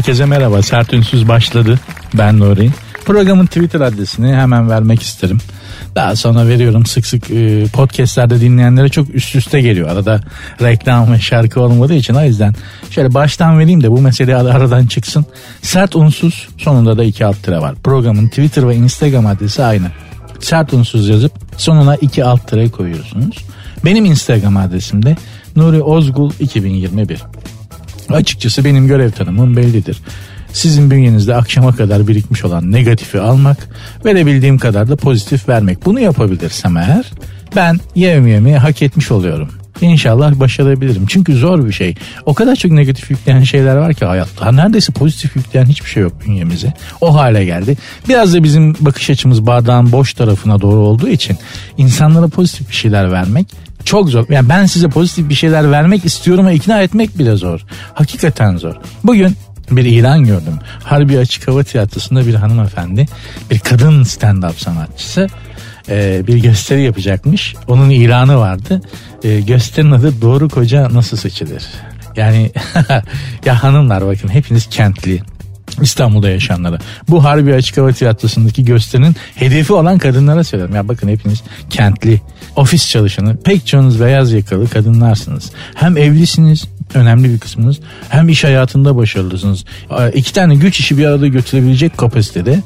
Herkese merhaba. Sert Ünsüz başladı. Ben Nuri. Programın Twitter adresini hemen vermek isterim. Daha sonra veriyorum sık sık e, podcastlerde dinleyenlere çok üst üste geliyor. Arada reklam ve şarkı olmadığı için o yüzden şöyle baştan vereyim de bu mesele aradan çıksın. Sert unsuz sonunda da iki alt tire var. Programın Twitter ve Instagram adresi aynı. Sert unsuz yazıp sonuna iki alt tire koyuyorsunuz. Benim Instagram adresim de Nuri Ozgul 2021. Açıkçası benim görev tanımım bellidir. Sizin bünyenizde akşama kadar birikmiş olan negatifi almak, verebildiğim kadar da pozitif vermek. Bunu yapabilirsem eğer ben yevmiyemi hak etmiş oluyorum. İnşallah başarabilirim. Çünkü zor bir şey. O kadar çok negatif yükleyen şeyler var ki hayatta. Neredeyse pozitif yükleyen hiçbir şey yok bünyemize. O hale geldi. Biraz da bizim bakış açımız bardağın boş tarafına doğru olduğu için insanlara pozitif bir şeyler vermek çok zor. Yani ben size pozitif bir şeyler vermek istiyorum ama ikna etmek bile zor. Hakikaten zor. Bugün bir ilan gördüm. Harbi Açık Hava Tiyatrosu'nda bir hanımefendi, bir kadın stand-up sanatçısı e, bir gösteri yapacakmış. Onun ilanı vardı. E, gösterinin adı Doğru Koca Nasıl Seçilir? Yani ya hanımlar bakın hepiniz kentli, İstanbul'da yaşayanlara. Bu Harbi Açık Hava Tiyatrosu'ndaki gösterinin hedefi olan kadınlara söylüyorum. Ya bakın hepiniz kentli, ofis çalışanı, pek çoğunuz beyaz yakalı kadınlarsınız. Hem evlisiniz, önemli bir kısmınız. Hem iş hayatında başarılısınız. İki tane güç işi bir arada götürebilecek kapasitede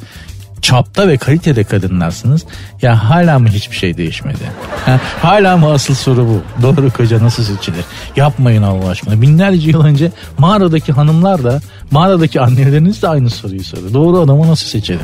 çapta ve kalitede kadınlarsınız. Ya hala mı hiçbir şey değişmedi? Ha, hala mı asıl soru bu? Doğru koca nasıl seçilir? Yapmayın Allah aşkına. Binlerce yıl önce mağaradaki hanımlar da mağaradaki anneleriniz de aynı soruyu soruyor. Doğru adamı nasıl seçelim?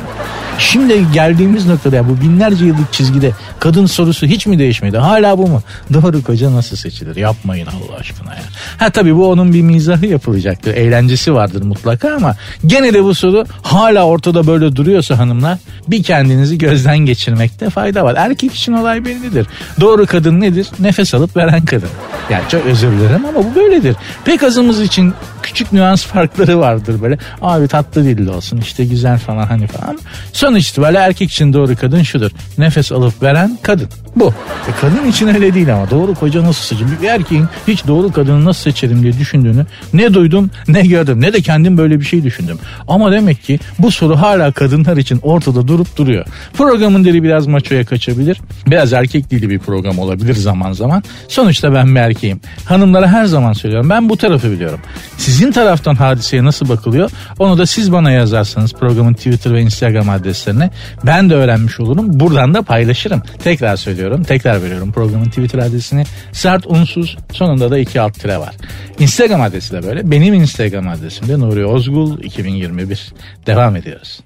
Şimdi geldiğimiz noktada ya bu binlerce yıllık çizgide kadın sorusu hiç mi değişmedi? Hala bu mu? Doğru koca nasıl seçilir? Yapmayın Allah aşkına ya. Ha tabii bu onun bir mizahı yapılacaktır. Eğlencesi vardır mutlaka ama gene de bu soru hala ortada böyle duruyorsa hanımlar bir kendinizi gözden geçirmekte fayda var. Erkek için olay bellidir. Doğru kadın nedir? Nefes alıp veren kadın. Yani çok özür dilerim ama bu böyledir. Pek azımız için küçük nüans farkları vardır böyle. Abi tatlı dilli olsun işte güzel falan hani falan. Sonuç itibariyle erkek için doğru kadın şudur. Nefes alıp veren kadın. Bu. E kadın için öyle değil ama doğru koca nasıl seçerim? Bir erkeğin hiç doğru kadını nasıl seçerim diye düşündüğünü ne duydum ne gördüm ne de kendim böyle bir şey düşündüm. Ama demek ki bu soru hala kadınlar için ortada durup duruyor. Programın dili biraz maçoya kaçabilir. Biraz erkek dili bir program olabilir zaman zaman. Sonuçta ben bir erkeğim. Hanımlara her zaman söylüyorum. Ben bu tarafı biliyorum. Sizin taraftan hadiseye nasıl bakılıyor? Onu da siz bana yazarsanız programın Twitter ve Instagram adreslerine ben de öğrenmiş olurum. Buradan da paylaşırım. Tekrar söylüyorum. Tekrar veriyorum programın Twitter adresini. Sert unsuz sonunda da iki alt tire var. Instagram adresi de böyle. Benim Instagram adresim de Nuri Ozgul 2021. Devam ediyoruz.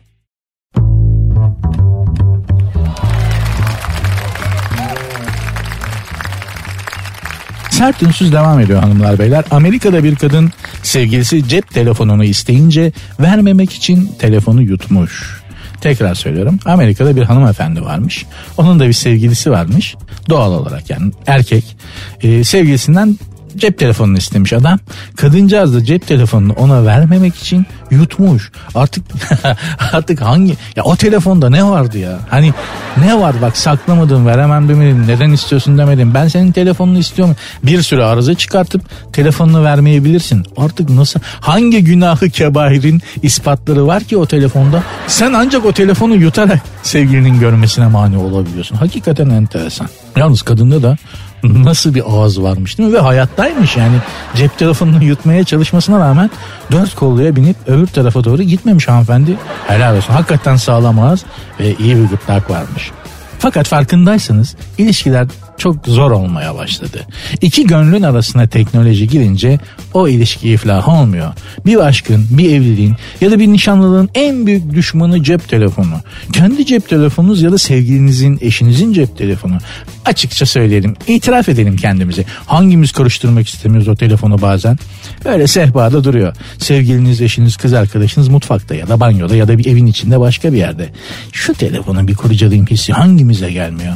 Sert ünsüz devam ediyor hanımlar beyler. Amerika'da bir kadın sevgilisi cep telefonunu isteyince vermemek için telefonu yutmuş. Tekrar söylüyorum. Amerika'da bir hanımefendi varmış. Onun da bir sevgilisi varmış. Doğal olarak yani erkek. E, sevgilisinden cep telefonunu istemiş adam. Kadıncağız da cep telefonunu ona vermemek için yutmuş. Artık artık hangi ya o telefonda ne vardı ya? Hani ne var bak saklamadım veremem demedim neden istiyorsun demedim. Ben senin telefonunu istiyorum. Bir sürü arıza çıkartıp telefonunu vermeyebilirsin. Artık nasıl hangi günahı kebahirin ispatları var ki o telefonda? Sen ancak o telefonu yutarak sevgilinin görmesine mani olabiliyorsun. Hakikaten enteresan. Yalnız kadında da nasıl bir ağız varmış değil mi? Ve hayattaymış yani cep telefonunu yutmaya çalışmasına rağmen dört kolluya binip öbür tarafa doğru gitmemiş hanımefendi. Helal olsun. Hakikaten sağlam ağız ve iyi bir gırtlak varmış. Fakat farkındaysanız ilişkiler çok zor olmaya başladı. İki gönlün arasına teknoloji girince o ilişki iflah olmuyor. Bir aşkın, bir evliliğin ya da bir nişanlılığın en büyük düşmanı cep telefonu. Kendi cep telefonunuz ya da sevgilinizin, eşinizin cep telefonu. Açıkça söyleyelim, itiraf edelim kendimize. Hangimiz karıştırmak istemiyoruz o telefonu bazen? Öyle sehpada duruyor. Sevgiliniz, eşiniz, kız arkadaşınız mutfakta ya da banyoda ya da bir evin içinde başka bir yerde. Şu telefonu bir kurcalayayım hissi hangimize gelmiyor?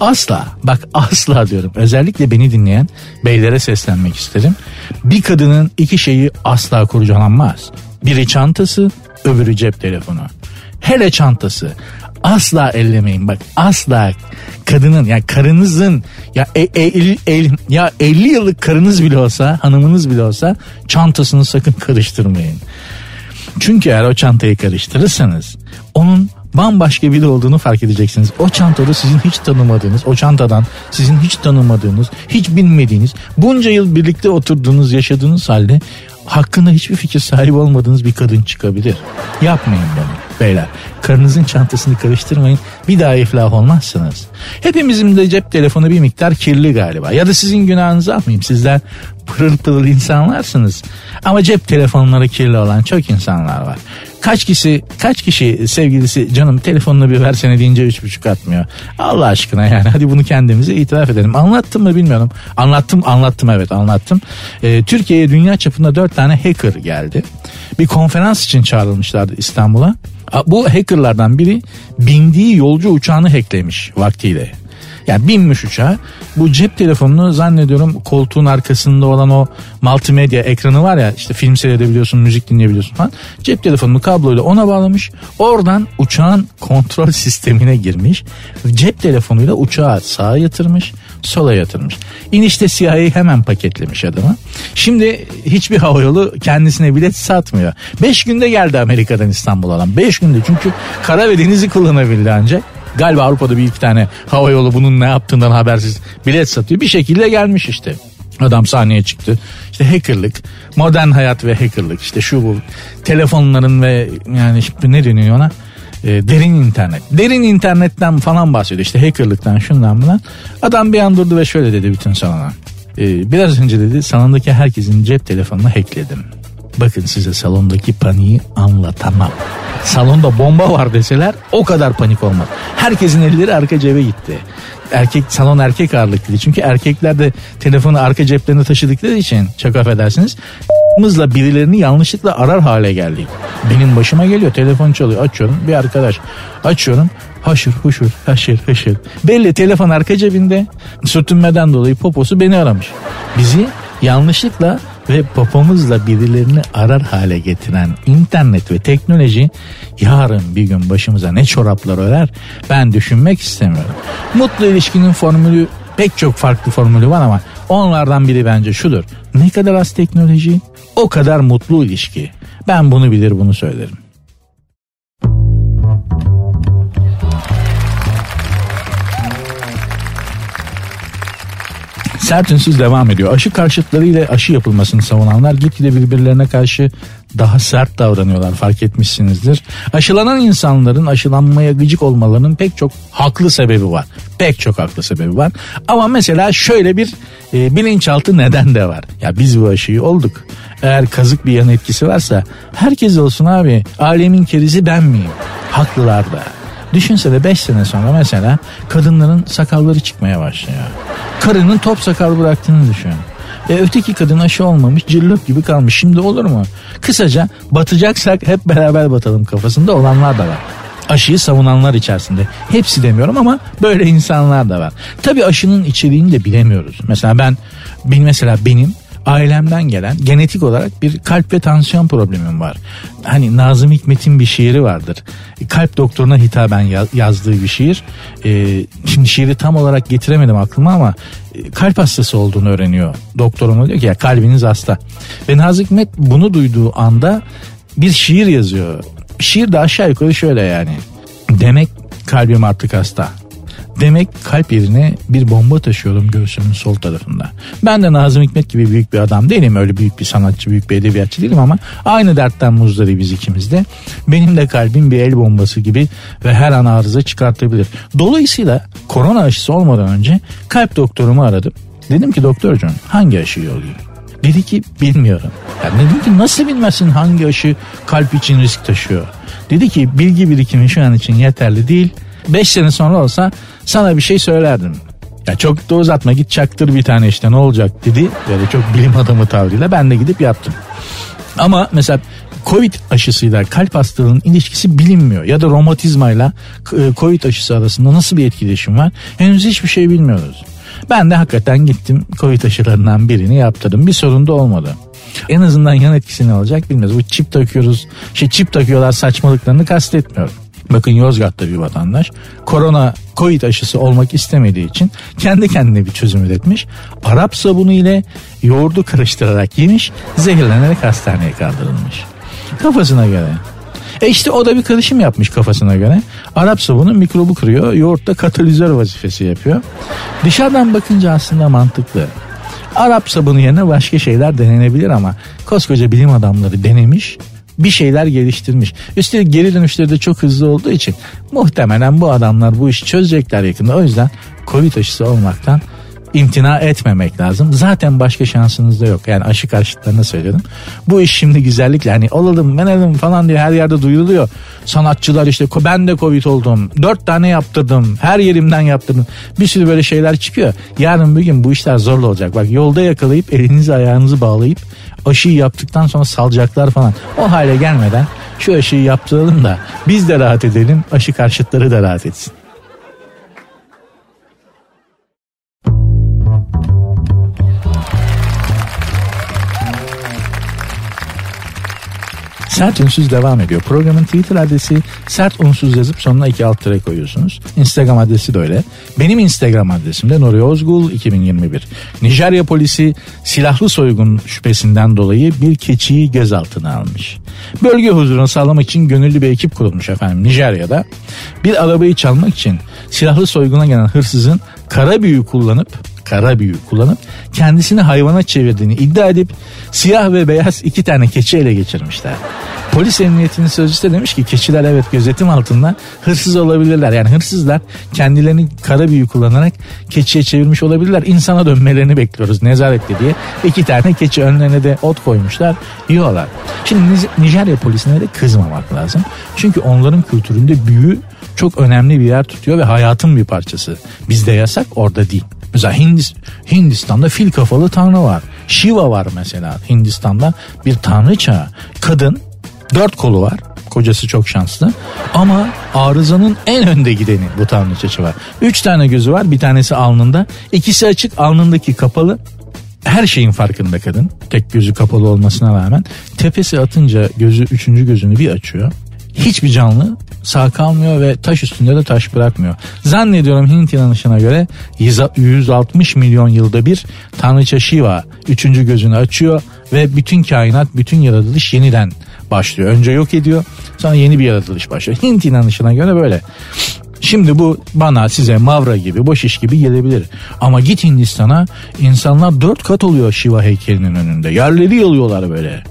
Asla bak asla diyorum özellikle beni dinleyen beylere seslenmek isterim. Bir kadının iki şeyi asla kurcalanmaz. Biri çantası öbürü cep telefonu. Hele çantası asla ellemeyin bak asla kadının ya yani karınızın ya e, e, el, el, ya 50 yıllık karınız bile olsa hanımınız bile olsa çantasını sakın karıştırmayın. Çünkü eğer o çantayı karıştırırsanız onun bambaşka biri olduğunu fark edeceksiniz. O çantada sizin hiç tanımadığınız, o çantadan sizin hiç tanımadığınız, hiç bilmediğiniz, bunca yıl birlikte oturduğunuz, yaşadığınız halde hakkında hiçbir fikir sahibi olmadığınız bir kadın çıkabilir. Yapmayın bunu beyler. Karınızın çantasını karıştırmayın. Bir daha iflah olmazsınız. Hepimizin de cep telefonu bir miktar kirli galiba. Ya da sizin günahınızı almayayım. Sizler pırıl pırıl insanlarsınız. Ama cep telefonları kirli olan çok insanlar var. Kaç kişi kaç kişi sevgilisi canım telefonunu bir versene deyince üç buçuk atmıyor. Allah aşkına yani hadi bunu kendimize itiraf edelim. Anlattım mı bilmiyorum. Anlattım anlattım evet anlattım. Ee, Türkiye'ye dünya çapında dört tane hacker geldi. Bir konferans için çağrılmışlardı İstanbul'a. Bu hackerlardan biri bindiği yolcu uçağını hacklemiş vaktiyle. Yani binmiş uçağa. Bu cep telefonunu zannediyorum koltuğun arkasında olan o multimedya ekranı var ya işte film seyredebiliyorsun, müzik dinleyebiliyorsun falan. Cep telefonunu kabloyla ona bağlamış. Oradan uçağın kontrol sistemine girmiş. Cep telefonuyla uçağı sağa yatırmış, sola yatırmış. İnişte CIA hemen paketlemiş adamı. Şimdi hiçbir havayolu kendisine bilet satmıyor. 5 günde geldi Amerika'dan İstanbul'a alan. 5 günde çünkü kara ve denizi kullanabildi ancak. Galiba Avrupa'da bir iki tane hava yolu bunun ne yaptığından habersiz bilet satıyor. Bir şekilde gelmiş işte. Adam sahneye çıktı. İşte hackerlık, modern hayat ve hackerlık işte şu bu telefonların ve yani ne deniyor ona? E, derin internet. Derin internetten falan bahsediyor işte hackerlıktan şundan bundan. Adam bir an durdu ve şöyle dedi bütün salona. E, biraz önce dedi salondaki herkesin cep telefonunu hackledim. Bakın size salondaki paniği anlatamam. Salonda bomba var deseler o kadar panik olmaz. Herkesin elleri arka cebe gitti. Erkek salon erkek ağırlıklıydı. Çünkü erkekler de telefonu arka ceplerine taşıdıkları için çok affedersiniz mızla birilerini yanlışlıkla arar hale geldik. Benim başıma geliyor telefon çalıyor açıyorum bir arkadaş açıyorum haşır huşur haşır hışır. Belli telefon arka cebinde sürtünmeden dolayı poposu beni aramış. Bizi yanlışlıkla ve popomuzla birilerini arar hale getiren internet ve teknoloji yarın bir gün başımıza ne çoraplar örer ben düşünmek istemiyorum. Mutlu ilişkinin formülü pek çok farklı formülü var ama onlardan biri bence şudur. Ne kadar az teknoloji o kadar mutlu ilişki. Ben bunu bilir bunu söylerim. Sert ünsüz devam ediyor. Aşı karşıtları ile aşı yapılmasını savunanlar gitgide birbirlerine karşı daha sert davranıyorlar fark etmişsinizdir. Aşılanan insanların aşılanmaya gıcık olmalarının pek çok haklı sebebi var. Pek çok haklı sebebi var. Ama mesela şöyle bir e, bilinçaltı neden de var. Ya biz bu aşıyı olduk. Eğer kazık bir yan etkisi varsa herkes olsun abi. Alemin kerizi ben miyim? Haklılar da. Düşünsene 5 sene sonra mesela kadınların sakalları çıkmaya başlıyor. Karının top sakal bıraktığını düşün. E, öteki kadın aşı olmamış cillop gibi kalmış. Şimdi olur mu? Kısaca batacaksak hep beraber batalım kafasında olanlar da var aşıyı savunanlar içerisinde. Hepsi demiyorum ama böyle insanlar da var. Tabii aşının içeriğini de bilemiyoruz. Mesela ben, benim mesela benim ailemden gelen genetik olarak bir kalp ve tansiyon problemim var. Hani Nazım Hikmet'in bir şiiri vardır. Kalp doktoruna hitaben yazdığı bir şiir. Ee, şimdi şiiri tam olarak getiremedim aklıma ama e, kalp hastası olduğunu öğreniyor. Doktorum diyor ki ya kalbiniz hasta. Ve Nazım Hikmet bunu duyduğu anda bir şiir yazıyor. Şiir de aşağı yukarı şöyle yani. Demek kalbim artık hasta. Demek kalp yerine bir bomba taşıyorum göğsümün sol tarafında. Ben de Nazım Hikmet gibi büyük bir adam değilim. Öyle büyük bir sanatçı, büyük bir edebiyatçı değilim ama aynı dertten muzdaribiz ikimiz de. Benim de kalbim bir el bombası gibi ve her an arıza çıkartabilir. Dolayısıyla korona aşısı olmadan önce kalp doktorumu aradım. Dedim ki doktorcuğum hangi aşıyı olayım? Dedi ki bilmiyorum. Yani dedim ki nasıl bilmezsin hangi aşı kalp için risk taşıyor? Dedi ki bilgi birikimi şu an için yeterli değil. 5 sene sonra olsa sana bir şey söylerdim. Ya çok da uzatma git çaktır bir tane işte ne olacak dedi. Böyle çok bilim adamı tavrıyla ben de gidip yaptım. Ama mesela Covid aşısıyla kalp hastalığının ilişkisi bilinmiyor. Ya da romatizmayla e, Covid aşısı arasında nasıl bir etkileşim var? Henüz hiçbir şey bilmiyoruz. Ben de hakikaten gittim Covid aşılarından birini yaptırdım. Bir sorun da olmadı. En azından yan etkisi ne olacak bilmiyoruz. Bu çip takıyoruz. Şey çip takıyorlar saçmalıklarını kastetmiyorum. Bakın Yozgat'ta bir vatandaş korona Covid aşısı olmak istemediği için kendi kendine bir çözüm üretmiş. Arap sabunu ile yoğurdu karıştırarak yemiş, zehirlenerek hastaneye kaldırılmış. Kafasına göre. E işte o da bir karışım yapmış kafasına göre. Arap sabunu mikrobu kırıyor. Yoğurtta katalizör vazifesi yapıyor. Dışarıdan bakınca aslında mantıklı. Arap sabunu yerine başka şeyler denenebilir ama koskoca bilim adamları denemiş bir şeyler geliştirmiş. Üstelik geri dönüşleri de çok hızlı olduğu için muhtemelen bu adamlar bu işi çözecekler yakında. O yüzden Covid aşısı olmaktan imtina etmemek lazım. Zaten başka şansınız da yok. Yani aşı karşıtlarına söylüyorum. Bu iş şimdi güzellikle hani olalım ben elim falan diye her yerde duyuruluyor. Sanatçılar işte ben de Covid oldum. Dört tane yaptırdım. Her yerimden yaptırdım. Bir sürü böyle şeyler çıkıyor. Yarın bir gün bu işler zorlu olacak. Bak yolda yakalayıp elinizi ayağınızı bağlayıp aşıyı yaptıktan sonra salacaklar falan. O hale gelmeden şu aşıyı yaptıralım da biz de rahat edelim aşı karşıtları da rahat etsin. Sert Unsuz devam ediyor. Programın Twitter adresi sert unsuz yazıp sonuna iki alt tere koyuyorsunuz. Instagram adresi de öyle. Benim Instagram adresim de Nuri Ozgul 2021. Nijerya polisi silahlı soygun şüphesinden dolayı bir keçiyi gözaltına almış. Bölge huzurunu sağlamak için gönüllü bir ekip kurulmuş efendim Nijerya'da. Bir arabayı çalmak için silahlı soyguna gelen hırsızın kara büyü kullanıp kara büyü kullanıp kendisini hayvana çevirdiğini iddia edip siyah ve beyaz iki tane keçi ele geçirmişler. Polis emniyetinin sözcüsü de demiş ki keçiler evet gözetim altında hırsız olabilirler. Yani hırsızlar kendilerini kara büyü kullanarak keçiye çevirmiş olabilirler. İnsana dönmelerini bekliyoruz nezarette diye. iki tane keçi önlerine de ot koymuşlar yiyorlar. Şimdi Nijerya polisine de kızmamak lazım. Çünkü onların kültüründe büyü çok önemli bir yer tutuyor ve hayatın bir parçası. Bizde yasak orada değil. Mesela Hindist Hindistan'da fil kafalı tanrı var. Shiva var mesela Hindistan'da bir tanrıça. Kadın dört kolu var. Kocası çok şanslı. Ama arızanın en önde gideni bu tanrıçası var. Üç tane gözü var. Bir tanesi alnında. İkisi açık alnındaki kapalı her şeyin farkında kadın. Tek gözü kapalı olmasına rağmen. Tepesi atınca gözü üçüncü gözünü bir açıyor hiçbir canlı sağ kalmıyor ve taş üstünde de taş bırakmıyor. Zannediyorum Hint inanışına göre 160 milyon yılda bir Tanrıça Shiva üçüncü gözünü açıyor ve bütün kainat, bütün yaratılış yeniden başlıyor. Önce yok ediyor sonra yeni bir yaratılış başlıyor. Hint inanışına göre böyle. Şimdi bu bana size Mavra gibi boş iş gibi gelebilir. Ama git Hindistan'a insanlar dört kat oluyor Shiva heykelinin önünde. Yerleri yalıyorlar böyle.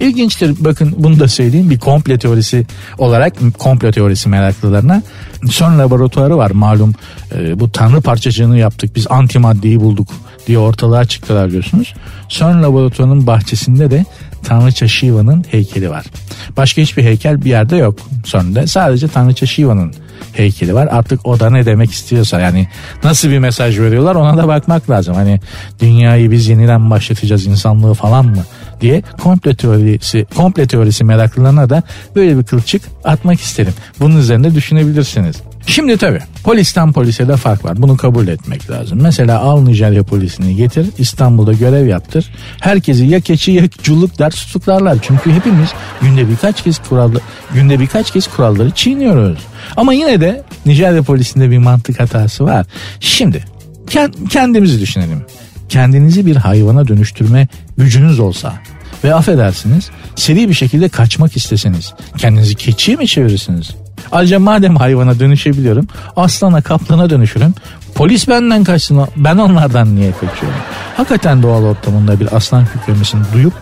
İlginçtir. Bakın bunu da söyleyeyim. Bir komple teorisi olarak komple teorisi meraklılarına. Son laboratuvarı var. Malum e, bu tanrı parçacığını yaptık. Biz antimaddeyi bulduk diye ortalığa çıktılar biliyorsunuz. Son laboratuvarının bahçesinde de Tanrıça Shiva'nın heykeli var. Başka hiçbir heykel bir yerde yok sonunda. Sadece Tanrıça Shiva'nın heykeli var. Artık o da ne demek istiyorsa yani nasıl bir mesaj veriyorlar ona da bakmak lazım. Hani dünyayı biz yeniden başlatacağız insanlığı falan mı diye komple teorisi, komple teorisi meraklılarına da böyle bir kılçık atmak isterim. Bunun üzerinde düşünebilirsiniz. Şimdi tabii polisten polise de fark var. Bunu kabul etmek lazım. Mesela al Nijerya polisini getir İstanbul'da görev yaptır. Herkesi ya keçi ya culuk der tutuklarlar. Çünkü hepimiz günde birkaç kez kuralları, günde birkaç kez kuralları çiğniyoruz. Ama yine de Nijerya polisinde bir mantık hatası var. Şimdi kendimizi düşünelim. Kendinizi bir hayvana dönüştürme gücünüz olsa ve affedersiniz seri bir şekilde kaçmak isteseniz kendinizi keçiye mi çevirirsiniz? Ayrıca madem hayvana dönüşebiliyorum aslana kaplana dönüşürüm. Polis benden kaçsın ben onlardan niye kaçıyorum? Hakikaten doğal ortamında bir aslan kükremesini duyup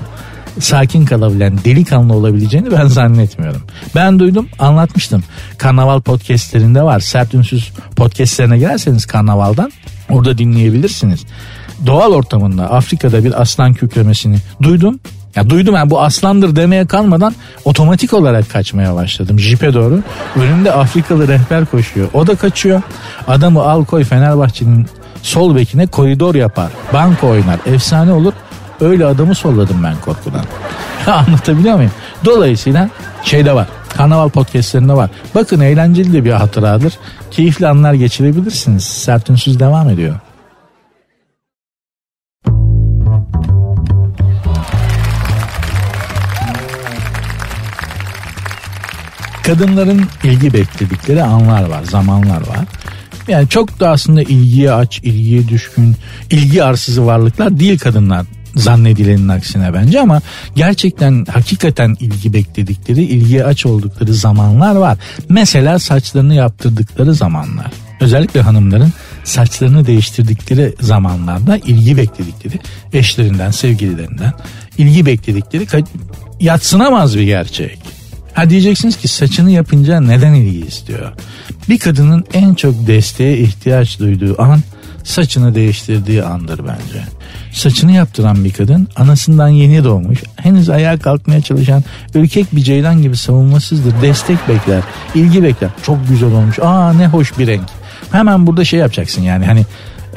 sakin kalabilen delikanlı olabileceğini ben zannetmiyorum. Ben duydum anlatmıştım. Karnaval podcastlerinde var. Sert Ünsüz podcastlerine girerseniz karnavaldan orada dinleyebilirsiniz. Doğal ortamında Afrika'da bir aslan kükremesini duydum ya duydum yani bu aslandır demeye kalmadan otomatik olarak kaçmaya başladım jipe doğru. Önümde Afrikalı rehber koşuyor. O da kaçıyor. Adamı al koy Fenerbahçe'nin sol bekine koridor yapar. Banko oynar. Efsane olur. Öyle adamı solladım ben korkudan. Anlatabiliyor muyum? Dolayısıyla şeyde var. Karnaval podcastlerinde var. Bakın eğlenceli de bir hatıradır. Keyifli anlar geçirebilirsiniz. Sertünsüz devam ediyor. Kadınların ilgi bekledikleri anlar var, zamanlar var. Yani çok da aslında ilgiye aç, ilgiye düşkün, ilgi arsızı varlıklar değil kadınlar zannedilenin aksine bence ama gerçekten hakikaten ilgi bekledikleri, ilgiye aç oldukları zamanlar var. Mesela saçlarını yaptırdıkları zamanlar. Özellikle hanımların saçlarını değiştirdikleri zamanlarda ilgi bekledikleri eşlerinden, sevgililerinden ilgi bekledikleri yatsınamaz bir gerçek. Ha diyeceksiniz ki saçını yapınca neden ilgi istiyor? Bir kadının en çok desteğe ihtiyaç duyduğu an saçını değiştirdiği andır bence. Saçını yaptıran bir kadın anasından yeni doğmuş, henüz ayağa kalkmaya çalışan ürkek bir ceylan gibi savunmasızdır. Destek bekler, ilgi bekler. Çok güzel olmuş. Aa ne hoş bir renk. Hemen burada şey yapacaksın yani hani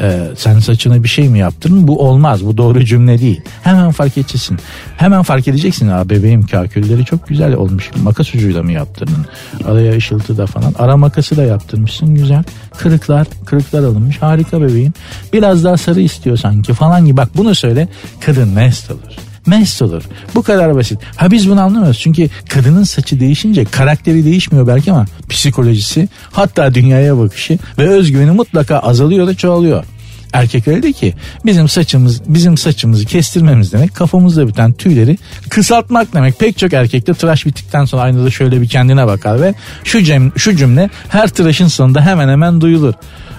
e, sen saçına bir şey mi yaptın? Bu olmaz. Bu doğru cümle değil. Hemen fark edeceksin. Hemen fark edeceksin. Aa bebeğim kakülleri çok güzel olmuş. Makas ucuyla mı yaptırdın? Araya ışıltı da falan. Ara makası da yaptırmışsın güzel. Kırıklar, kırıklar alınmış. Harika bebeğim. Biraz daha sarı istiyor sanki falan gibi. Bak bunu söyle. Kadın mest olur mest olur. Bu kadar basit. Ha biz bunu anlamıyoruz. Çünkü kadının saçı değişince karakteri değişmiyor belki ama psikolojisi hatta dünyaya bakışı ve özgüveni mutlaka azalıyor da çoğalıyor. Erkek öyle de ki bizim saçımız bizim saçımızı kestirmemiz demek kafamızda biten tüyleri kısaltmak demek. Pek çok erkekte tıraş bittikten sonra aynada şöyle bir kendine bakar ve şu cem, şu cümle her tıraşın sonunda hemen hemen duyulur.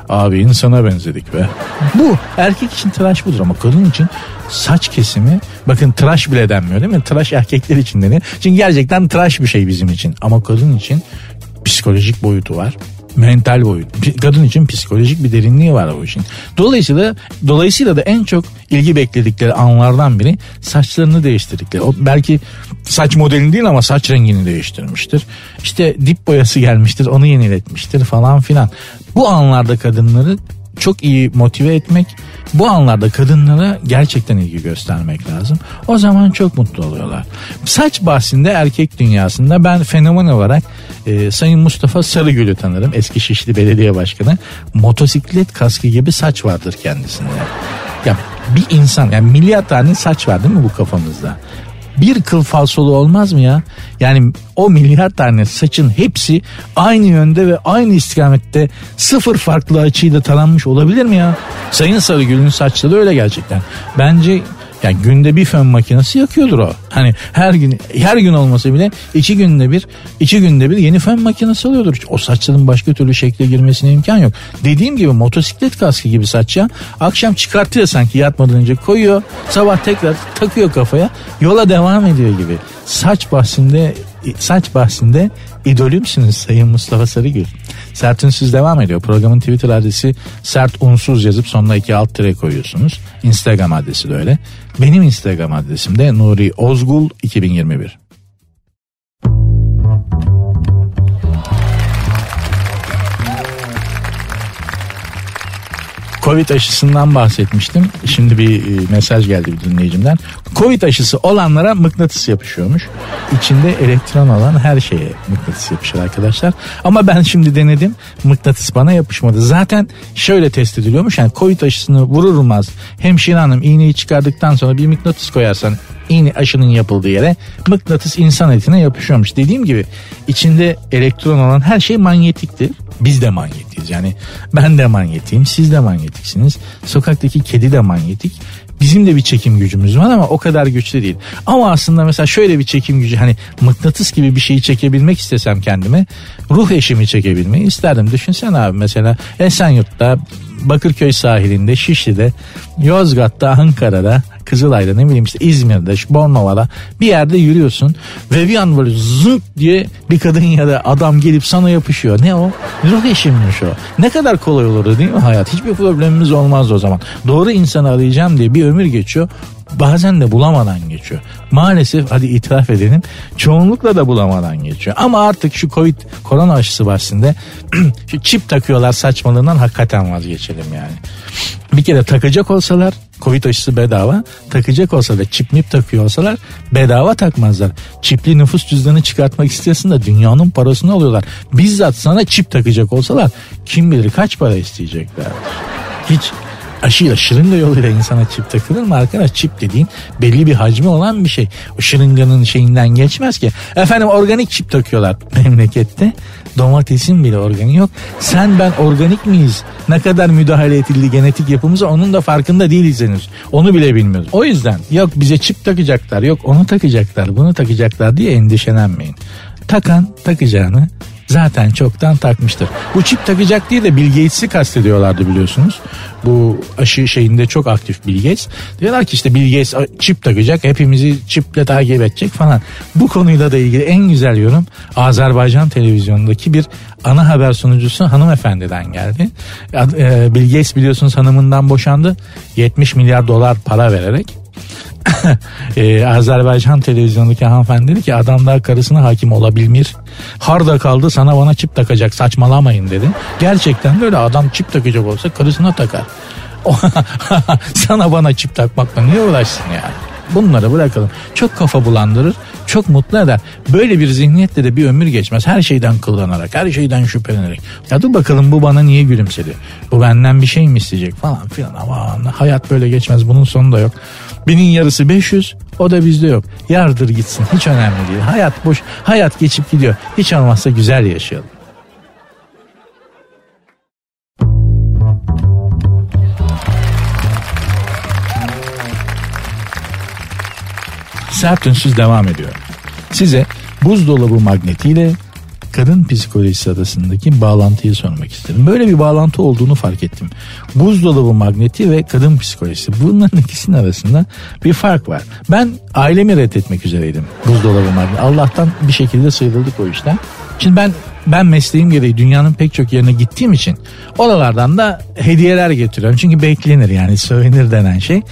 Abi insana benzedik be. Bu erkek için tıraş budur ama kadın için saç kesimi bakın tıraş bile denmiyor değil mi? Tıraş erkekler için denir. Çünkü gerçekten tıraş bir şey bizim için ama kadın için psikolojik boyutu var mental boyut. Kadın için psikolojik bir derinliği var o işin. Dolayısıyla dolayısıyla da en çok ilgi bekledikleri anlardan biri saçlarını değiştirdikleri. O belki saç modelini değil ama saç rengini değiştirmiştir. İşte dip boyası gelmiştir, onu yeniletmiştir falan filan. Bu anlarda kadınları çok iyi motive etmek, bu anlarda kadınlara gerçekten ilgi göstermek lazım. O zaman çok mutlu oluyorlar. Saç bahsinde erkek dünyasında ben fenomen olarak e, Sayın Mustafa Sarıgül'ü tanırım. Eski Şişli Belediye Başkanı. Motosiklet kaskı gibi saç vardır kendisinde. Ya bir insan yani milyar tane saç var değil mi bu kafamızda? Bir kıl falsolu olmaz mı ya? Yani o milyar tane saçın hepsi aynı yönde ve aynı istikamette sıfır farklı açıyla taranmış olabilir mi ya? Sayın Sarıgül'ün saçları öyle gerçekten. Bence yani günde bir fön makinesi yakıyordur o. Hani her gün her gün olmasa bile iki günde bir iki günde bir yeni fön makinesi alıyordur. O saçların başka türlü şekle girmesine imkan yok. Dediğim gibi motosiklet kaskı gibi saç ya. Akşam çıkartıyor sanki yatmadan önce koyuyor. Sabah tekrar takıyor kafaya. Yola devam ediyor gibi. Saç bahsinde saç bahsinde idolümsünüz Sayın Mustafa Sarıgül. Sert Unsuz devam ediyor. Programın Twitter adresi sert unsuz yazıp sonuna iki alt tire koyuyorsunuz. Instagram adresi de öyle. Benim Instagram adresim de Nuri Ozgul 2021. Covid aşısından bahsetmiştim. Şimdi bir e, mesaj geldi bir dinleyicimden. Covid aşısı olanlara mıknatıs yapışıyormuş. İçinde elektron olan her şeye mıknatıs yapışır arkadaşlar. Ama ben şimdi denedim. Mıknatıs bana yapışmadı. Zaten şöyle test ediliyormuş. Yani Covid aşısını vurur vurmaz hemşire hanım iğneyi çıkardıktan sonra bir mıknatıs koyarsan iğne aşının yapıldığı yere mıknatıs insan etine yapışıyormuş. Dediğim gibi içinde elektron olan her şey manyetiktir. Biz de manyetiyiz. Yani ben de manyetiyim, siz de manyetiksiniz. Sokaktaki kedi de manyetik. Bizim de bir çekim gücümüz var ama o kadar güçlü değil. Ama aslında mesela şöyle bir çekim gücü hani mıknatıs gibi bir şeyi çekebilmek istesem kendime ruh eşimi çekebilmeyi isterdim. Düşünsene abi mesela Esenyurt'ta Bakırköy sahilinde, Şişli'de, Yozgat'ta, Ankara'da, Kızılay'da ne bileyim işte İzmir'de, Bornova'da bir yerde yürüyorsun ve bir an böyle zınt diye bir kadın ya da adam gelip sana yapışıyor. Ne o? Ruh eşimmiş o. Ne kadar kolay olurdu değil mi hayat? Hiçbir problemimiz olmazdı o zaman. Doğru insanı arayacağım diye bir ömür geçiyor bazen de bulamadan geçiyor. Maalesef hadi itiraf edelim çoğunlukla da bulamadan geçiyor. Ama artık şu Covid korona aşısı bahsinde şu çip takıyorlar saçmalığından hakikaten vazgeçelim yani. Bir kere takacak olsalar Covid aşısı bedava. Takacak olsa da çip mip takıyor olsalar bedava takmazlar. Çipli nüfus cüzdanı çıkartmak istiyorsun da dünyanın parasını alıyorlar. Bizzat sana çip takacak olsalar kim bilir kaç para isteyecekler. Hiç aşıyla şırınga yoluyla insana çip takılır mı arkadaş? Çip dediğin belli bir hacmi olan bir şey. O şırınganın şeyinden geçmez ki. Efendim organik çip takıyorlar memlekette. Domatesin bile organik yok. Sen ben organik miyiz? Ne kadar müdahale edildi genetik yapımıza onun da farkında değiliz henüz. Onu bile bilmiyoruz. O yüzden yok bize çip takacaklar yok onu takacaklar bunu takacaklar diye endişelenmeyin. Takan takacağını zaten çoktan takmıştır. Bu çip takacak diye de Bill Gates'i kastediyorlardı biliyorsunuz. Bu aşı şeyinde çok aktif Bill Gates. Diyorlar ki işte Bill Gates çip takacak hepimizi çiple takip edecek falan. Bu konuyla da ilgili en güzel yorum Azerbaycan televizyonundaki bir ana haber sunucusu hanımefendiden geldi. E, Bill Gates biliyorsunuz hanımından boşandı. 70 milyar dolar para vererek ee, Azerbaycan televizyondaki hanımefendi dedi ki adam daha karısına hakim olabilmir. Harda kaldı sana bana çip takacak saçmalamayın dedi. Gerçekten böyle adam çip takacak olsa karısına takar. sana bana çip takmakla niye uğraşsın yani? Bunları bırakalım. Çok kafa bulandırır, çok mutlu eder. Böyle bir zihniyetle de bir ömür geçmez. Her şeyden kıllanarak, her şeyden şüphelenerek. Ya dur bakalım bu bana niye gülümsedi? Bu benden bir şey mi isteyecek falan filan. Ama hayat böyle geçmez. Bunun sonu da yok. Binin yarısı 500 o da bizde yok. Yardır gitsin hiç önemli değil. Hayat boş hayat geçip gidiyor. Hiç olmazsa güzel yaşayalım. Sert Ünsüz devam ediyor. Size buzdolabı magnetiyle kadın psikolojisi arasındaki bağlantıyı sormak istedim. Böyle bir bağlantı olduğunu fark ettim. Buzdolabı magneti ve kadın psikolojisi bunların ikisinin arasında bir fark var. Ben ailemi reddetmek üzereydim buzdolabı magneti. Allah'tan bir şekilde sıyrıldık o işten. Şimdi ben ben mesleğim gereği dünyanın pek çok yerine gittiğim için oralardan da hediyeler getiriyorum. Çünkü beklenir yani söylenir denen şey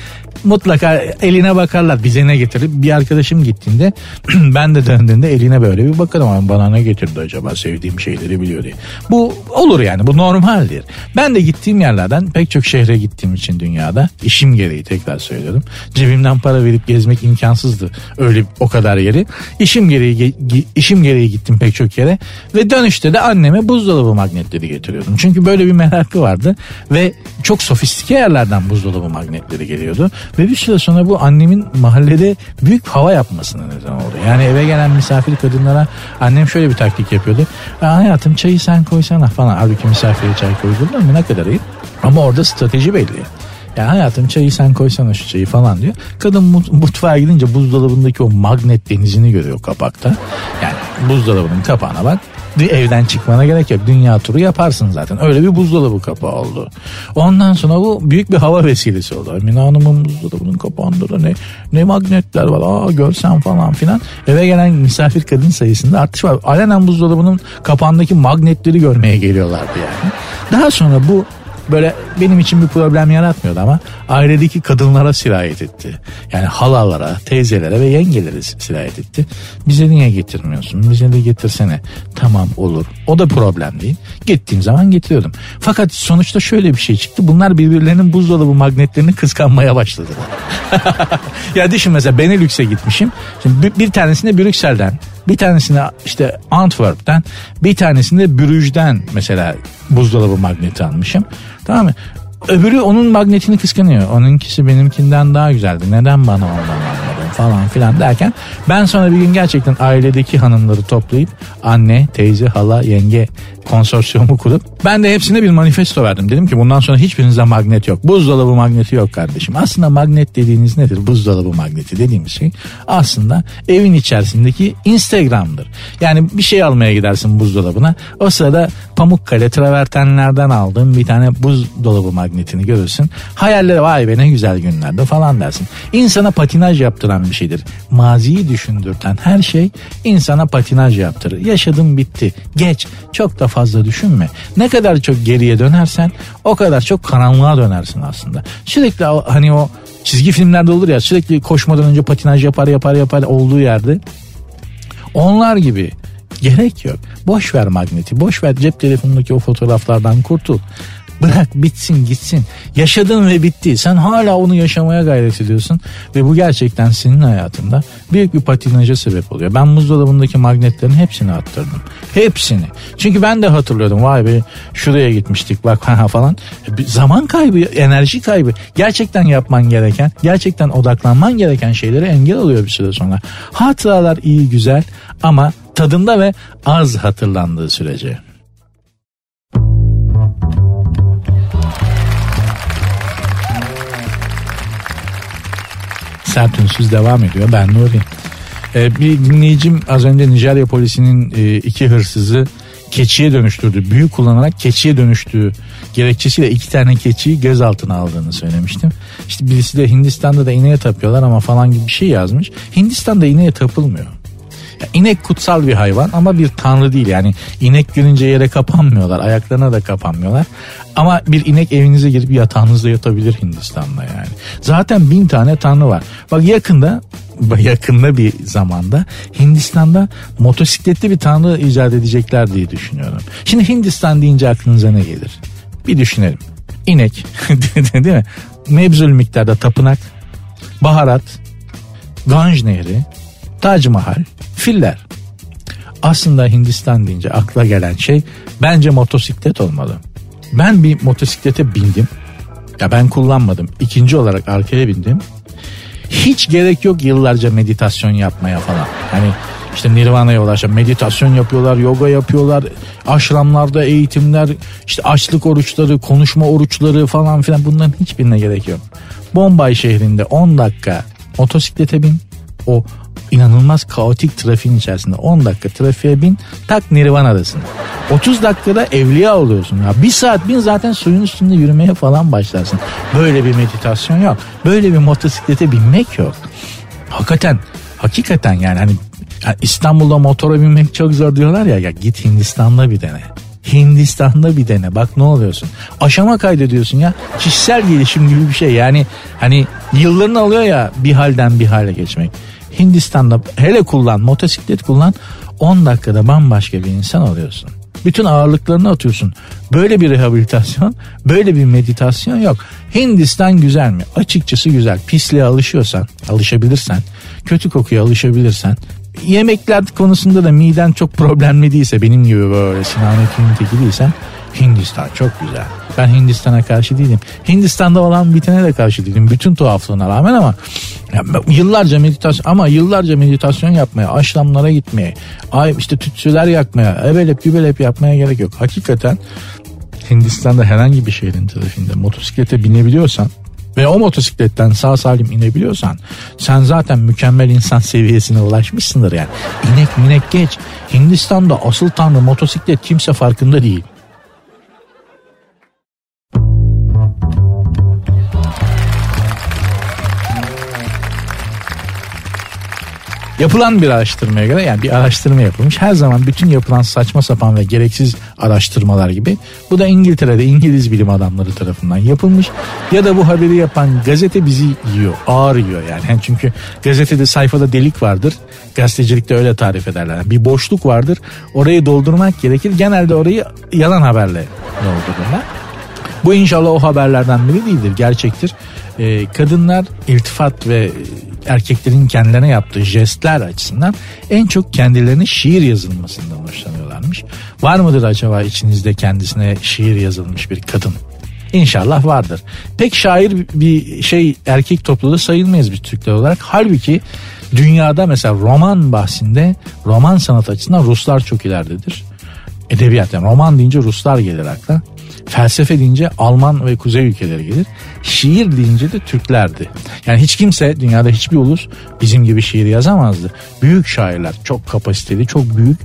mutlaka eline bakarlar bize ne getirir. Bir arkadaşım gittiğinde ben de döndüğünde eline böyle bir bakarım bana ne getirdi acaba sevdiğim şeyleri biliyor diye. Bu olur yani bu normaldir. Ben de gittiğim yerlerden pek çok şehre gittiğim için dünyada işim gereği tekrar söylüyorum. Cebimden para verip gezmek imkansızdı öyle o kadar yeri. İşim gereği işim gereği gittim pek çok yere ve dönüşte de anneme buzdolabı magnetleri getiriyordum. Çünkü böyle bir merakı vardı ve çok sofistike yerlerden buzdolabı magnetleri geliyordu. Ve bir süre sonra bu annemin mahallede büyük hava yapmasına neden oldu. Yani eve gelen misafir kadınlara annem şöyle bir taktik yapıyordu. Hayatım çayı sen koysana falan. Halbuki misafire çay koyulur mu ne kadar iyi. Ama orada strateji belli. Yani hayatım çayı sen koysana şu çayı falan diyor. Kadın mutfağa gidince buzdolabındaki o magnet denizini görüyor kapakta. Yani buzdolabının kapağına bak evden çıkmana gerek yok. Dünya turu yaparsın zaten. Öyle bir buzdolabı kapağı oldu. Ondan sonra bu büyük bir hava vesilesi oldu. Emine Hanım'ın buzdolabının kapağında da ne, ne magnetler var. Aa görsen falan filan. Eve gelen misafir kadın sayısında artış var. Alenen buzdolabının kapağındaki magnetleri görmeye geliyorlardı yani. Daha sonra bu böyle benim için bir problem yaratmıyordu ama ailedeki kadınlara sirayet etti. Yani halalara, teyzelere ve yengelere sirayet etti. Bize niye getirmiyorsun? Bize de getirsene. Tamam olur. O da problem değil. Gittiğim zaman getiriyordum. Fakat sonuçta şöyle bir şey çıktı. Bunlar birbirlerinin buzdolabı magnetlerini kıskanmaya başladılar. ya düşün mesela Benelüks'e gitmişim. Şimdi bir, tanesini Brüksel'den bir tanesini işte Antwerp'ten bir tanesini Brüj'den mesela buzdolabı magneti almışım. Tamam mı? Öbürü onun magnetini kıskanıyor. Onunkisi benimkinden daha güzeldi. Neden bana ondan almadın falan filan derken ben sonra bir gün gerçekten ailedeki hanımları toplayıp anne, teyze, hala, yenge konsorsiyumu kurup ben de hepsine bir manifesto verdim. Dedim ki bundan sonra hiçbirinizde magnet yok. Buzdolabı magneti yok kardeşim. Aslında magnet dediğiniz nedir? Buzdolabı magneti dediğimiz şey aslında evin içerisindeki Instagram'dır. Yani bir şey almaya gidersin buzdolabına. O sırada Pamukkale travertenlerden aldığın bir tane buzdolabı magnetini görürsün. Hayalleri vay be ne güzel günlerde falan dersin. İnsana patinaj yaptıran bir şeydir. Maziyi düşündürten her şey insana patinaj yaptırır. Yaşadım bitti. Geç. Çok da fazla düşünme. Ne kadar çok geriye dönersen o kadar çok karanlığa dönersin aslında. Sürekli hani o çizgi filmlerde olur ya sürekli koşmadan önce patinaj yapar yapar yapar olduğu yerde onlar gibi gerek yok. Boş ver magneti, boş ver cep telefonundaki o fotoğraflardan kurtul. Bırak bitsin gitsin. Yaşadın ve bitti. Sen hala onu yaşamaya gayret ediyorsun. Ve bu gerçekten senin hayatında büyük bir patinaja sebep oluyor. Ben buzdolabındaki magnetlerin hepsini attırdım. Hepsini. Çünkü ben de hatırlıyordum. Vay be şuraya gitmiştik bak ha falan. Zaman kaybı, enerji kaybı. Gerçekten yapman gereken, gerçekten odaklanman gereken şeylere engel oluyor bir süre sonra. Hatıralar iyi güzel ama tadında ve az hatırlandığı sürece. Sert Ünsüz devam ediyor. Ben Nuri. Ee, bir dinleyicim az önce Nijerya polisinin e, iki hırsızı keçiye dönüştürdü. Büyük kullanarak keçiye dönüştüğü gerekçesiyle iki tane keçiyi gözaltına aldığını söylemiştim. İşte birisi de Hindistan'da da ineğe tapıyorlar ama falan gibi bir şey yazmış. Hindistan'da ineğe tapılmıyor. Ya inek kutsal bir hayvan ama bir tanrı değil. Yani inek görünce yere kapanmıyorlar ayaklarına da kapanmıyorlar. Ama bir inek evinize girip yatağınızda yatabilir Hindistan'da yani. Zaten bin tane tanrı var. Bak yakında yakında bir zamanda Hindistan'da motosikletli bir tanrı icat edecekler diye düşünüyorum. Şimdi Hindistan deyince aklınıza ne gelir? Bir düşünelim. İnek değil mi? Mebzul miktarda tapınak baharat Ganj Nehri Tac Mahal, filler. Aslında Hindistan deyince akla gelen şey bence motosiklet olmalı. Ben bir motosiklete bindim. Ya ben kullanmadım. İkinci olarak arkaya bindim. Hiç gerek yok yıllarca meditasyon yapmaya falan. Hani işte Nirvana'ya ulaşan meditasyon yapıyorlar, yoga yapıyorlar, aşramlarda eğitimler, işte açlık oruçları, konuşma oruçları falan filan bunların hiçbirine gerek yok. Bombay şehrinde 10 dakika motosiklete bin. O inanılmaz kaotik trafiğin içerisinde 10 dakika trafiğe bin tak Nirvana'dasın. 30 dakikada evliya oluyorsun. Ya bir saat bin zaten suyun üstünde yürümeye falan başlarsın. Böyle bir meditasyon yok. Böyle bir motosiklete binmek yok. Hakikaten hakikaten yani hani yani İstanbul'da motora binmek çok zor diyorlar ya, ya git Hindistan'da bir dene. Hindistan'da bir dene bak ne oluyorsun. Aşama kaydediyorsun ya. Kişisel gelişim gibi bir şey yani hani yıllarını alıyor ya bir halden bir hale geçmek. Hindistan'da hele kullan motosiklet kullan 10 dakikada bambaşka bir insan oluyorsun. Bütün ağırlıklarını atıyorsun. Böyle bir rehabilitasyon, böyle bir meditasyon yok. Hindistan güzel mi? Açıkçası güzel. Pisliğe alışıyorsan, alışabilirsen, kötü kokuya alışabilirsen, yemekler konusunda da miden çok problemli değilse, benim gibi böyle sinanet teki değilsen Hindistan çok güzel. Ben Hindistan'a karşı değilim. Hindistan'da olan bitene de karşı değilim. Bütün tuhaflığına rağmen ama yıllarca meditasyon ama yıllarca meditasyon yapmaya, aşramlara gitmeye, ay işte tütsüler yakmaya, ebelep gübelep yapmaya gerek yok. Hakikaten Hindistan'da herhangi bir şehrin trafiğinde motosiklete binebiliyorsan ve o motosikletten sağ salim inebiliyorsan sen zaten mükemmel insan seviyesine ulaşmışsındır yani. İnek minek geç. Hindistan'da asıl tanrı motosiklet kimse farkında değil. Yapılan bir araştırmaya göre yani bir araştırma yapılmış. Her zaman bütün yapılan saçma sapan ve gereksiz araştırmalar gibi bu da İngiltere'de İngiliz bilim adamları tarafından yapılmış. Ya da bu haberi yapan gazete bizi yiyor, ağır yiyor yani. yani çünkü gazetede sayfada delik vardır. Gazetecilikte öyle tarif ederler. Bir boşluk vardır. Orayı doldurmak gerekir. Genelde orayı yalan haberle doldururlar. Bu inşallah o haberlerden biri değildir. Gerçektir. Ee, kadınlar iltifat ve erkeklerin kendilerine yaptığı jestler açısından en çok kendilerine şiir yazılmasından hoşlanıyorlarmış. Var mıdır acaba içinizde kendisine şiir yazılmış bir kadın? İnşallah vardır. Pek şair bir şey erkek topluluğu sayılmayız biz Türkler olarak. Halbuki dünyada mesela roman bahsinde roman sanat açısından Ruslar çok ileridedir. Edebiyat yani roman deyince Ruslar gelir akla. Felsefe deyince Alman ve Kuzey ülkeleri gelir. Şiir deyince de Türklerdi. Yani hiç kimse dünyada hiçbir ulus bizim gibi şiir yazamazdı. Büyük şairler çok kapasiteli çok büyük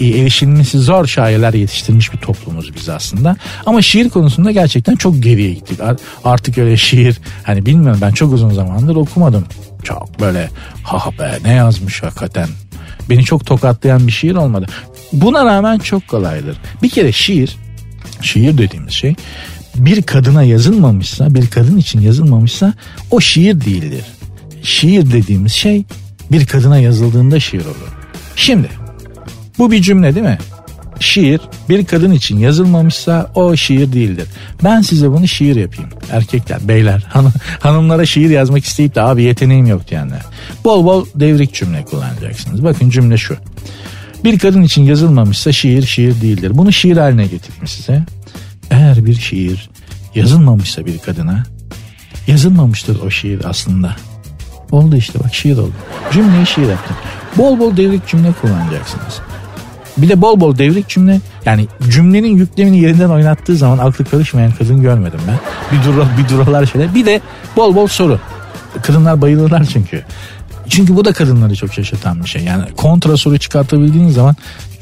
e, erişilmesi zor şairler yetiştirmiş bir toplumuz biz aslında. Ama şiir konusunda gerçekten çok geriye gittik. Artık öyle şiir hani bilmiyorum ben çok uzun zamandır okumadım. Çok böyle ha be ne yazmış hakikaten. Beni çok tokatlayan bir şiir olmadı. Buna rağmen çok kolaydır. Bir kere şiir şiir dediğimiz şey bir kadına yazılmamışsa, bir kadın için yazılmamışsa o şiir değildir. Şiir dediğimiz şey bir kadına yazıldığında şiir olur. Şimdi bu bir cümle değil mi? şiir bir kadın için yazılmamışsa o şiir değildir. Ben size bunu şiir yapayım. Erkekler, beyler, hanım, hanımlara şiir yazmak isteyip de abi yeteneğim yok diyenler. Bol bol devrik cümle kullanacaksınız. Bakın cümle şu. Bir kadın için yazılmamışsa şiir şiir değildir. Bunu şiir haline getirdim size. Eğer bir şiir yazılmamışsa bir kadına yazılmamıştır o şiir aslında. Oldu işte bak şiir oldu. Cümleyi şiir yaptım. Bol bol devrik cümle kullanacaksınız. Bir de bol bol devrik cümle yani cümlenin yüklemini yerinden oynattığı zaman aklı karışmayan kadın görmedim ben. Bir dura, bir duralar şöyle. Bir de bol bol soru. Kadınlar bayılırlar çünkü. Çünkü bu da kadınları çok şaşırtan bir şey. Yani kontra soru çıkartabildiğiniz zaman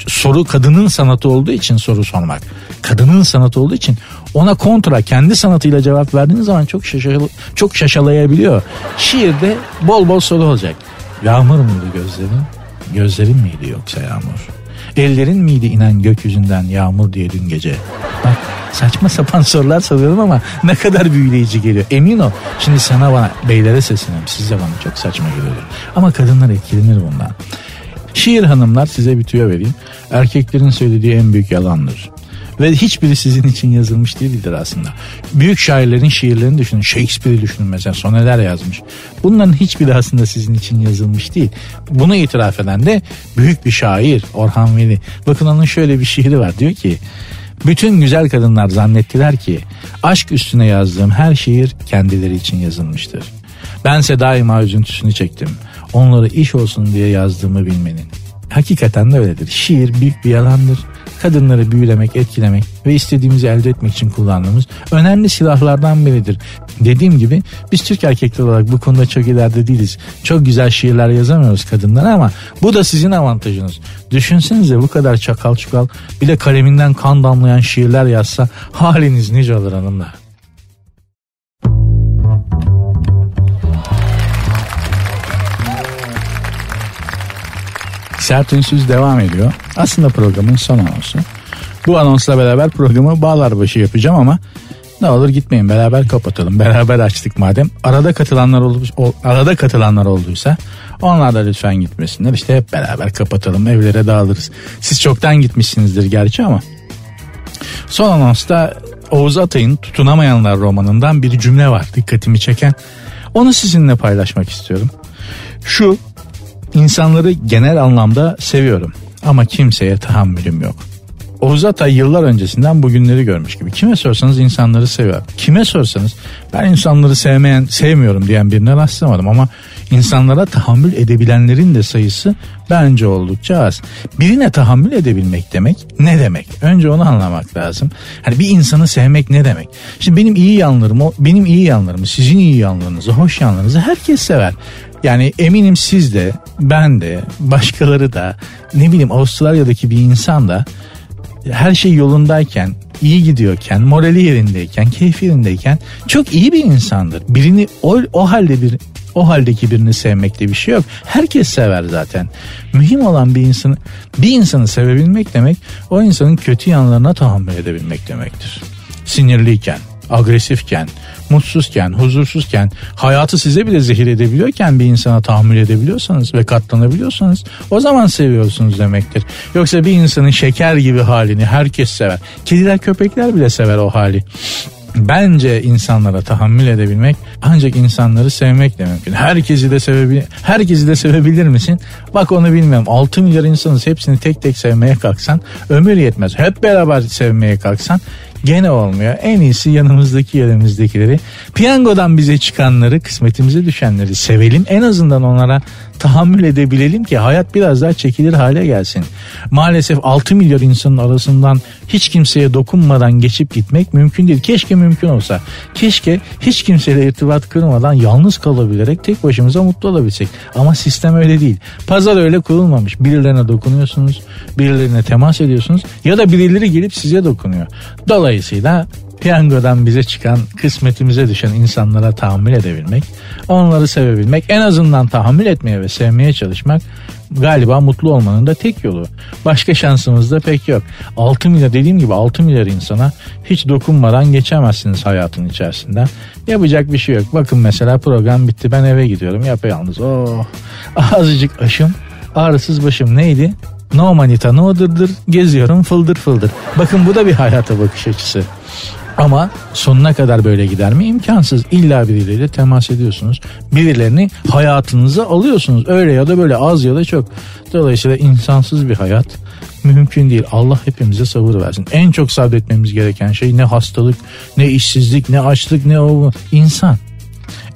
soru kadının sanatı olduğu için soru sormak. Kadının sanatı olduğu için ona kontra kendi sanatıyla cevap verdiğiniz zaman çok şaşal çok şaşalayabiliyor. Şiirde bol bol soru olacak. Yağmur muydu gözlerin? Gözlerin miydi yoksa yağmur? Ellerin miydi inen gökyüzünden yağmur diye dün gece? Bak saçma sapan sorular soruyorum ama ne kadar büyüleyici geliyor. Emin ol şimdi sana bana beylere sesleniyorum size bana çok saçma geliyor. Ama kadınlar etkilenir bundan. Şiir hanımlar size bir tüyo vereyim. Erkeklerin söylediği en büyük yalandır. Ve hiçbiri sizin için yazılmış değildir aslında. Büyük şairlerin şiirlerini düşünün. Shakespeare'i düşünün mesela soneler yazmış. Bunların hiçbiri aslında sizin için yazılmış değil. Bunu itiraf eden de büyük bir şair Orhan Veli. Bakın onun şöyle bir şiiri var. Diyor ki bütün güzel kadınlar zannettiler ki aşk üstüne yazdığım her şiir kendileri için yazılmıştır. Bense daima üzüntüsünü çektim. Onları iş olsun diye yazdığımı bilmenin. Hakikaten de öyledir. Şiir büyük bir yalandır kadınları büyülemek, etkilemek ve istediğimizi elde etmek için kullandığımız önemli silahlardan biridir. Dediğim gibi biz Türk erkekler olarak bu konuda çok ileride değiliz. Çok güzel şiirler yazamıyoruz kadınlara ama bu da sizin avantajınız. Düşünsenize bu kadar çakal çukal bir de kaleminden kan damlayan şiirler yazsa haliniz nice olur hanımlar. Sert Ünsüz devam ediyor. Aslında programın son anonsu. Bu anonsla beraber programı bağlar başı yapacağım ama ne olur gitmeyin beraber kapatalım. Beraber açtık madem. Arada katılanlar olmuş, arada katılanlar olduysa onlar da lütfen gitmesinler. İşte hep beraber kapatalım evlere dağılırız. Siz çoktan gitmişsinizdir gerçi ama. Son anonsta Oğuz Atay'ın Tutunamayanlar romanından bir cümle var dikkatimi çeken. Onu sizinle paylaşmak istiyorum. Şu İnsanları genel anlamda seviyorum ama kimseye tahammülüm yok. Oğuz Atay yıllar öncesinden bugünleri görmüş gibi. Kime sorsanız insanları seviyor. Kime sorsanız ben insanları sevmeyen, sevmiyorum diyen birine rastlamadım ama insanlara tahammül edebilenlerin de sayısı bence oldukça az. Birine tahammül edebilmek demek ne demek? Önce onu anlamak lazım. Hani bir insanı sevmek ne demek? Şimdi benim iyi yanlarımı, benim iyi yanlarımı, sizin iyi yanlarınızı, hoş yanlarınızı herkes sever. Yani eminim siz de, ben de, başkaları da, ne bileyim Avustralya'daki bir insan da her şey yolundayken, iyi gidiyorken, morali yerindeyken, keyfi yerindeyken çok iyi bir insandır. Birini o, o halde bir o haldeki birini sevmekte bir şey yok. Herkes sever zaten. Mühim olan bir insanı bir insanı sevebilmek demek o insanın kötü yanlarına tahammül edebilmek demektir. Sinirliyken, agresifken, mutsuzken, huzursuzken, hayatı size bile zehir edebiliyorken bir insana tahammül edebiliyorsanız ve katlanabiliyorsanız o zaman seviyorsunuz demektir. Yoksa bir insanın şeker gibi halini herkes sever. Kediler köpekler bile sever o hali. Bence insanlara tahammül edebilmek ancak insanları sevmek de mümkün. Herkesi de sevebilir, herkesi de sevebilir misin? Bak onu bilmiyorum. 6 milyar insanız hepsini tek tek sevmeye kalksan ömür yetmez. Hep beraber sevmeye kalksan gene olmuyor. En iyisi yanımızdaki yerimizdekileri piyangodan bize çıkanları kısmetimize düşenleri sevelim. En azından onlara tahammül edebilelim ki hayat biraz daha çekilir hale gelsin. Maalesef 6 milyar insanın arasından hiç kimseye dokunmadan geçip gitmek mümkün değil. Keşke mümkün olsa. Keşke hiç kimseyle irtibat kırmadan yalnız kalabilerek tek başımıza mutlu olabilsek. Ama sistem öyle değil. Pazar öyle kurulmamış. Birilerine dokunuyorsunuz, birilerine temas ediyorsunuz ya da birileri gelip size dokunuyor. Dolayısıyla piyangodan bize çıkan kısmetimize düşen insanlara tahammül edebilmek, onları sevebilmek, en azından tahammül etmeye ve sevmeye çalışmak galiba mutlu olmanın da tek yolu. Başka şansımız da pek yok. 6 milyar dediğim gibi 6 milyar insana hiç dokunmadan geçemezsiniz hayatın içerisinden. Yapacak bir şey yok. Bakın mesela program bitti ben eve gidiyorum yapayalnız. Oh azıcık aşım ağrısız başım neydi? No manita no dırdır geziyorum fıldır fıldır. Bakın bu da bir hayata bakış açısı. Ama sonuna kadar böyle gider mi? İmkansız. İlla birileriyle temas ediyorsunuz. Birilerini hayatınıza alıyorsunuz. Öyle ya da böyle az ya da çok. Dolayısıyla insansız bir hayat mümkün değil. Allah hepimize sabır versin. En çok sabretmemiz gereken şey ne hastalık, ne işsizlik, ne açlık, ne o insan.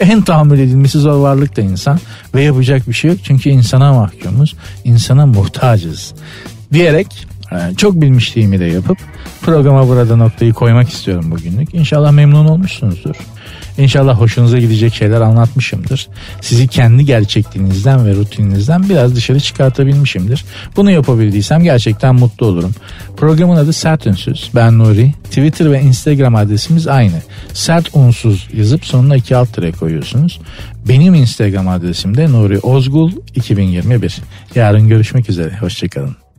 En tahammül edilmesi zor varlık da insan ve yapacak bir şey yok çünkü insana mahkumuz, insana muhtacız diyerek e, çok bilmişliğimi de yapıp programa burada noktayı koymak istiyorum bugünlük. İnşallah memnun olmuşsunuzdur. İnşallah hoşunuza gidecek şeyler anlatmışımdır. Sizi kendi gerçekliğinizden ve rutininizden biraz dışarı çıkartabilmişimdir. Bunu yapabildiysem gerçekten mutlu olurum. Programın adı Sert Ünsüz. Ben Nuri. Twitter ve Instagram adresimiz aynı. Sert Unsuz yazıp sonuna iki alt tere koyuyorsunuz. Benim Instagram adresim de Nuri Ozgul 2021. Yarın görüşmek üzere. Hoşçakalın.